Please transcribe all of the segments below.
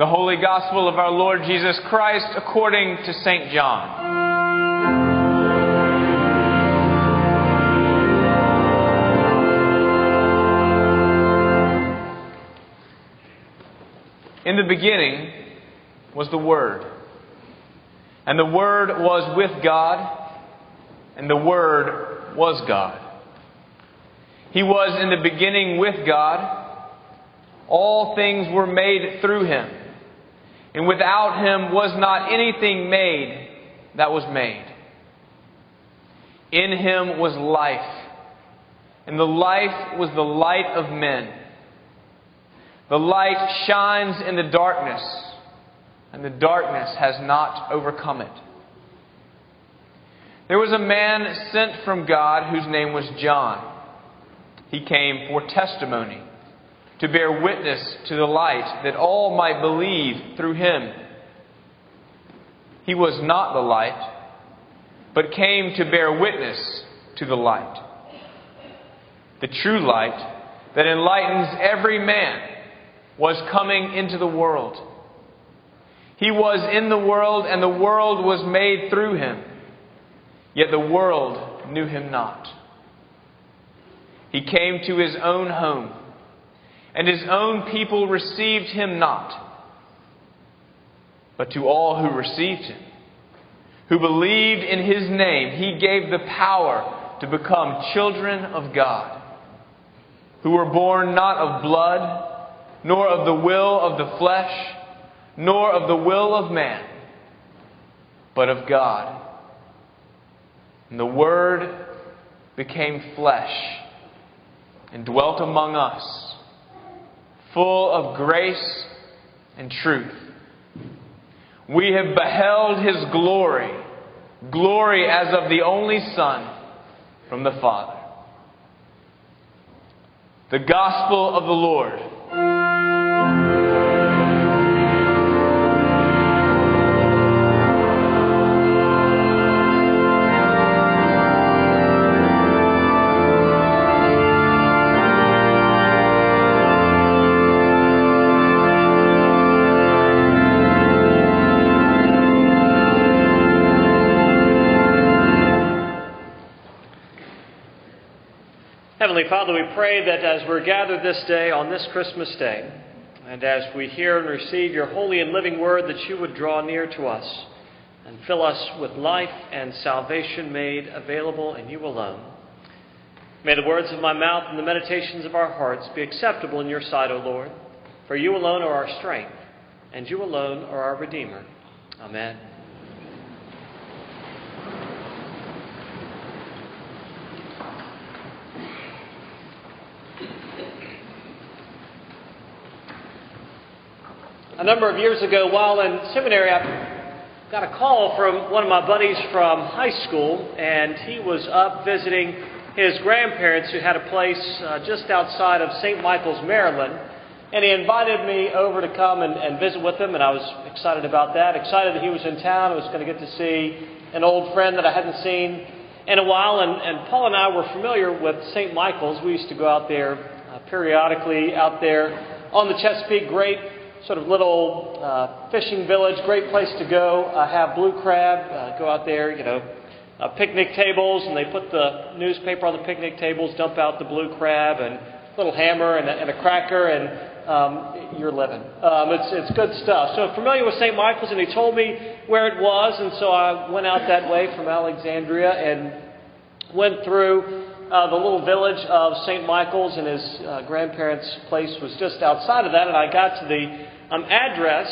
The Holy Gospel of our Lord Jesus Christ according to St. John. In the beginning was the Word, and the Word was with God, and the Word was God. He was in the beginning with God. All things were made through him, and without him was not anything made that was made. In him was life, and the life was the light of men. The light shines in the darkness, and the darkness has not overcome it. There was a man sent from God whose name was John. He came for testimony, to bear witness to the light, that all might believe through him. He was not the light, but came to bear witness to the light. The true light that enlightens every man was coming into the world. He was in the world, and the world was made through him, yet the world knew him not. He came to his own home, and his own people received him not. But to all who received him, who believed in his name, he gave the power to become children of God, who were born not of blood, nor of the will of the flesh, nor of the will of man, but of God. And the Word became flesh and dwelt among us, full of grace and truth. We have beheld his glory, glory as of the only Son from the Father. The Gospel of the Lord. Father, we pray that as we're gathered this day, on this Christmas day, and as we hear and receive your holy and living word, that you would draw near to us and fill us with life and salvation made available in you alone. May the words of my mouth and the meditations of our hearts be acceptable in your sight, O Lord, for you alone are our strength, and you alone are our Redeemer. Amen. A number of years ago, while in seminary, I got a call from one of my buddies from high school, and he was up visiting his grandparents who had a place uh, just outside of St. Michael's, Maryland. And he invited me over to come and, and visit with him, and I was excited about that. Excited that he was in town. I was going to get to see an old friend that I hadn't seen in a while. And, and Paul and I were familiar with St. Michael's. We used to go out there uh, periodically, out there on the Chesapeake. Great sort of little uh, fishing village, great place to go. Uh, have blue crab, uh, go out there, you know, uh, picnic tables, and they put the newspaper on the picnic tables, dump out the blue crab, and a little hammer and a, and a cracker, and um, you're living. Um, it's, it's good stuff. So familiar with St. Michael's, and he told me where it was, and so I went out that way from Alexandria and went through uh, the little village of St. Michael's, and his uh, grandparents' place was just outside of that. And I got to the um, address,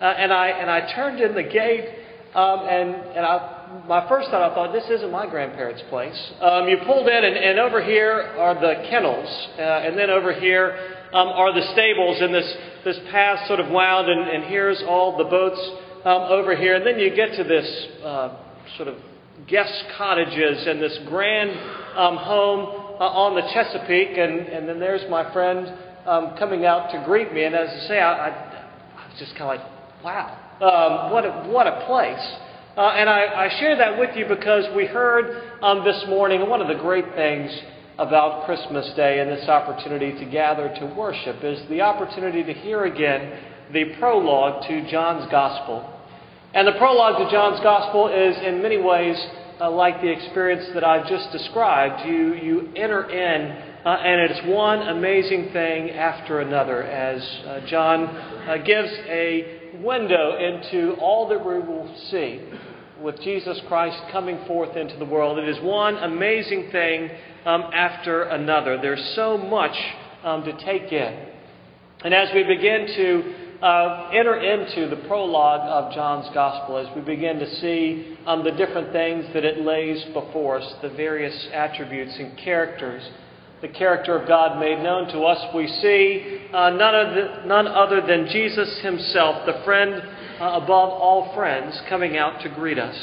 uh, and I and I turned in the gate, um, and and I, my first thought I thought this isn't my grandparents' place. Um, you pulled in, and, and over here are the kennels, uh, and then over here um, are the stables, and this this path sort of wound, and, and here's all the boats um, over here, and then you get to this uh, sort of guest cottages and this grand um, home uh, on the Chesapeake, and, and then there's my friend um, coming out to greet me. And as I say, I, I, just kind of like, wow, um, what, a, what a place. Uh, and I, I share that with you because we heard um, this morning one of the great things about Christmas Day and this opportunity to gather to worship is the opportunity to hear again the prologue to John's Gospel. And the prologue to John's Gospel is, in many ways, uh, like the experience that I've just described. You, you enter in, uh, and it's one amazing thing after another as uh, John uh, gives a window into all that we will see with Jesus Christ coming forth into the world. It is one amazing thing um, after another. There's so much um, to take in. And as we begin to uh, enter into the prologue of John's Gospel, as we begin to see um, the different things that it lays before us, the various attributes and characters, the character of God made known to us, we see uh, none, the, none, other than Jesus Himself, the friend uh, above all friends, coming out to greet us,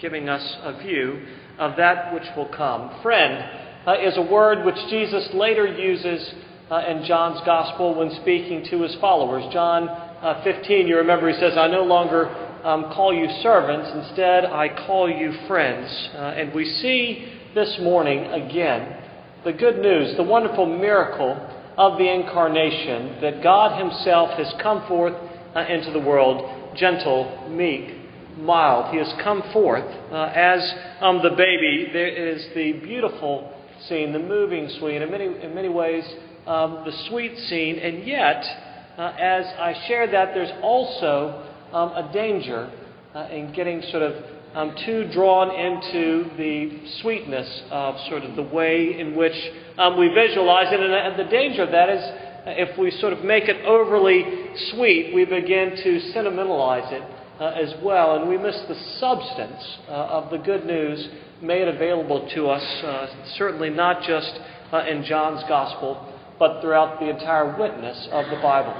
giving us a view of that which will come. Friend uh, is a word which Jesus later uses uh, in John's Gospel when speaking to his followers. John uh, 15, you remember, he says, I no longer um, call you servants, instead, I call you friends. Uh, and we see this morning again the good news, the wonderful miracle of the incarnation that God Himself has come forth uh, into the world, gentle, meek, mild. He has come forth uh, as um, the baby. There is the beautiful scene, the moving scene, in many, in many ways, um, the sweet scene, and yet, uh, as I share that, there's also um, a danger uh, in getting sort of um, too drawn into the sweetness of sort of the way in which um, we visualize it. And, the danger of that is uh, if we sort of make it overly sweet, we begin to sentimentalize it uh, as well, and we miss the substance uh, of the good news made available to us, uh, certainly not just uh, in John's Gospel, but throughout the entire witness of the Bible.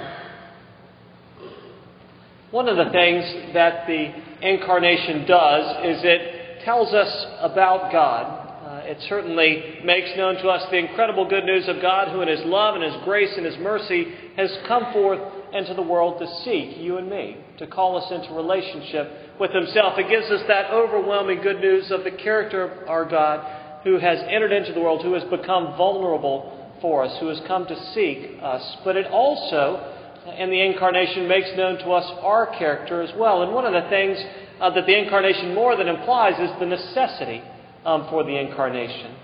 One of the things that the incarnation does is it tells us about God. Uh, it certainly makes known to us the incredible good news of God, who in His love and His grace and His mercy has come forth into the world to seek you and me, to call us into relationship with Himself. It gives us that overwhelming good news of the character of our God, who has entered into the world, who has become vulnerable for us, who has come to seek us. But it also, in the incarnation, makes known to us our character as well. And one of the things uh, that the incarnation more than implies is the necessity um, for the incarnation.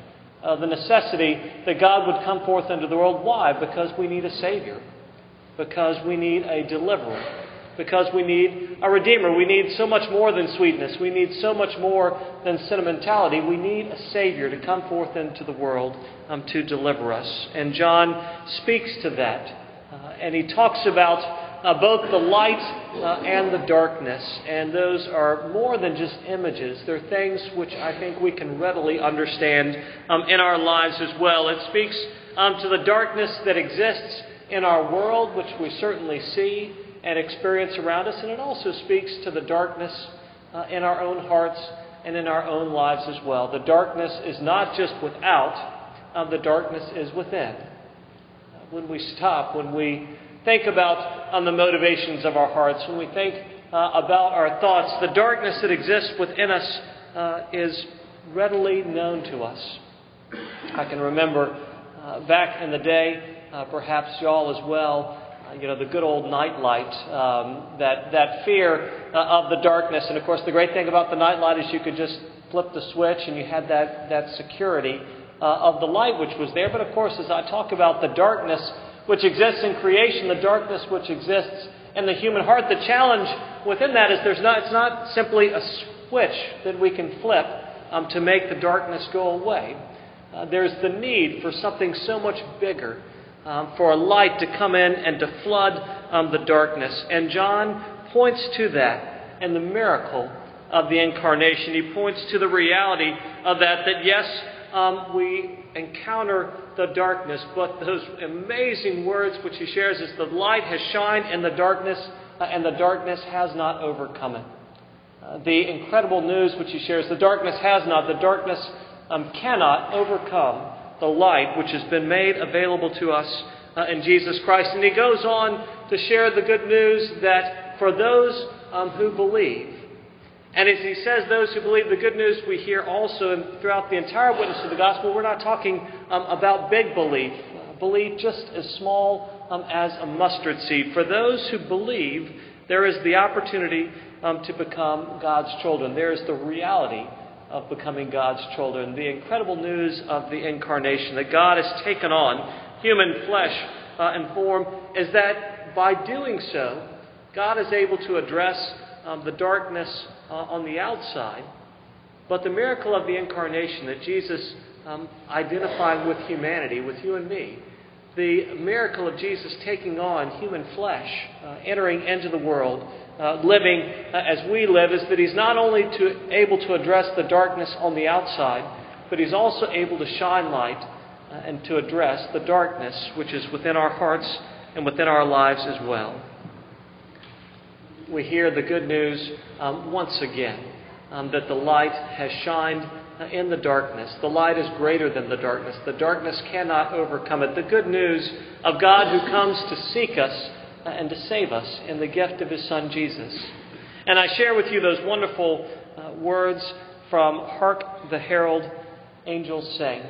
Uh, the necessity that God would come forth into the world. Why? Because we need a Savior. Because we need a deliverer because we need a Redeemer. We need so much more than sweetness. We need so much more than sentimentality. We need a Savior to come forth into the world um, to deliver us. And John speaks to that. Uh, and he talks about uh, both the light uh, and the darkness. And those are more than just images, they're things which I think we can readily understand um, in our lives as well. It speaks um, to the darkness that exists in our world, which we certainly see and experience around us, and it also speaks to the darkness uh, in our own hearts and in our own lives as well. The darkness is not just without, um, the darkness is within. When we stop, when we think about on the motivations of our hearts, when we think uh, about our thoughts, the darkness that exists within us uh, is readily known to us. I can remember uh, back in the day, uh, perhaps y'all as well, you know, the good old nightlight, um, that, that fear uh, of the darkness. And of course, the great thing about the nightlight is you could just flip the switch and you had that, that security uh, of the light which was there. But of course, as I talk about the darkness which exists in creation, the darkness which exists in the human heart, the challenge within that is there's not, it's not simply a switch that we can flip um, to make the darkness go away. Uh, there's the need for something so much bigger um, for a light to come in and to flood um, the darkness. And John points to that and the miracle of the incarnation. He points to the reality of that, that yes, um, we encounter the darkness, but those amazing words which he shares is the light has shined in the darkness, uh, and the darkness has not overcome it. Uh, the incredible news which he shares, the darkness has not, the darkness um, cannot overcome the light which has been made available to us uh, in Jesus Christ. And he goes on to share the good news that for those um, who believe, and as he says, those who believe the good news we hear also throughout the entire witness of the gospel, we're not talking um, about big belief, belief just as small um, as a mustard seed. For those who believe, there is the opportunity um, to become God's children. There is the reality of becoming God's children. The incredible news of the incarnation, that God has taken on human flesh uh, and form, is that by doing so, God is able to address um, the darkness uh, on the outside. But the miracle of the incarnation, that Jesus um, identifying with humanity, with you and me, the miracle of Jesus taking on human flesh, uh, entering into the world, uh, living uh, as we live, is that He's not only to, able to address the darkness on the outside, but He's also able to shine light uh, and to address the darkness which is within our hearts and within our lives as well. We hear the good news um, once again um, that the light has shined uh, in the darkness. The light is greater than the darkness. The darkness cannot overcome it. The good news of God who comes to seek us uh, and to save us in the gift of His Son Jesus. And I share with you those wonderful uh, words from Hark the Herald Angels Sing.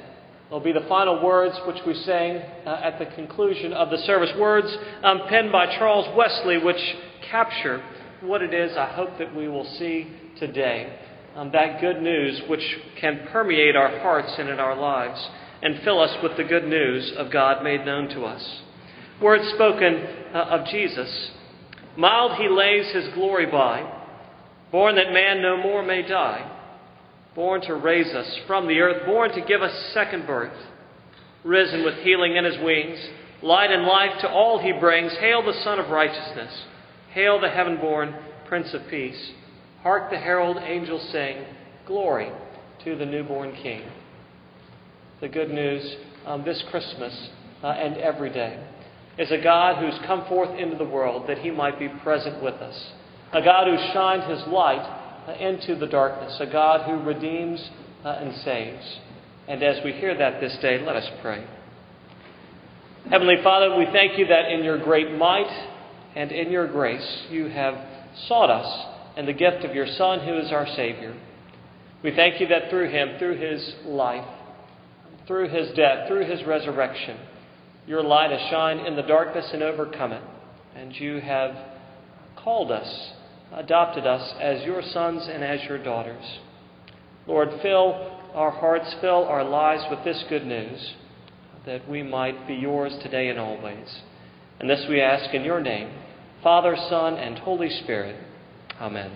They'll be the final words which we sang uh, at the conclusion of the service. Words um, penned by Charles Wesley, which capture what it is I hope that we will see today. Um, that good news which can permeate our hearts and in our lives and fill us with the good news of God made known to us. Words spoken uh, of Jesus. Mild he lays his glory by, born that man no more may die, born to raise us from the earth, born to give us second birth, risen with healing in his wings, light and life to all he brings. Hail the Sun of Righteousness, hail the heaven born Prince of Peace. Hark the herald angels sing, Glory to the newborn King. The good news um, this Christmas uh, and every day is a God who's come forth into the world that he might be present with us. A God who shined his light uh, into the darkness. A God who redeems uh, and saves. And as we hear that this day, let us pray. Heavenly Father, we thank you that in your great might and in your grace you have sought us and the gift of your Son, who is our Savior. We thank you that through him, through his life, through his death, through his resurrection, your light has shined in the darkness and overcome it. And you have called us, adopted us as your sons and as your daughters. Lord, fill our hearts, fill our lives with this good news, that we might be yours today and always. And this we ask in your name, Father, Son, and Holy Spirit. Amen.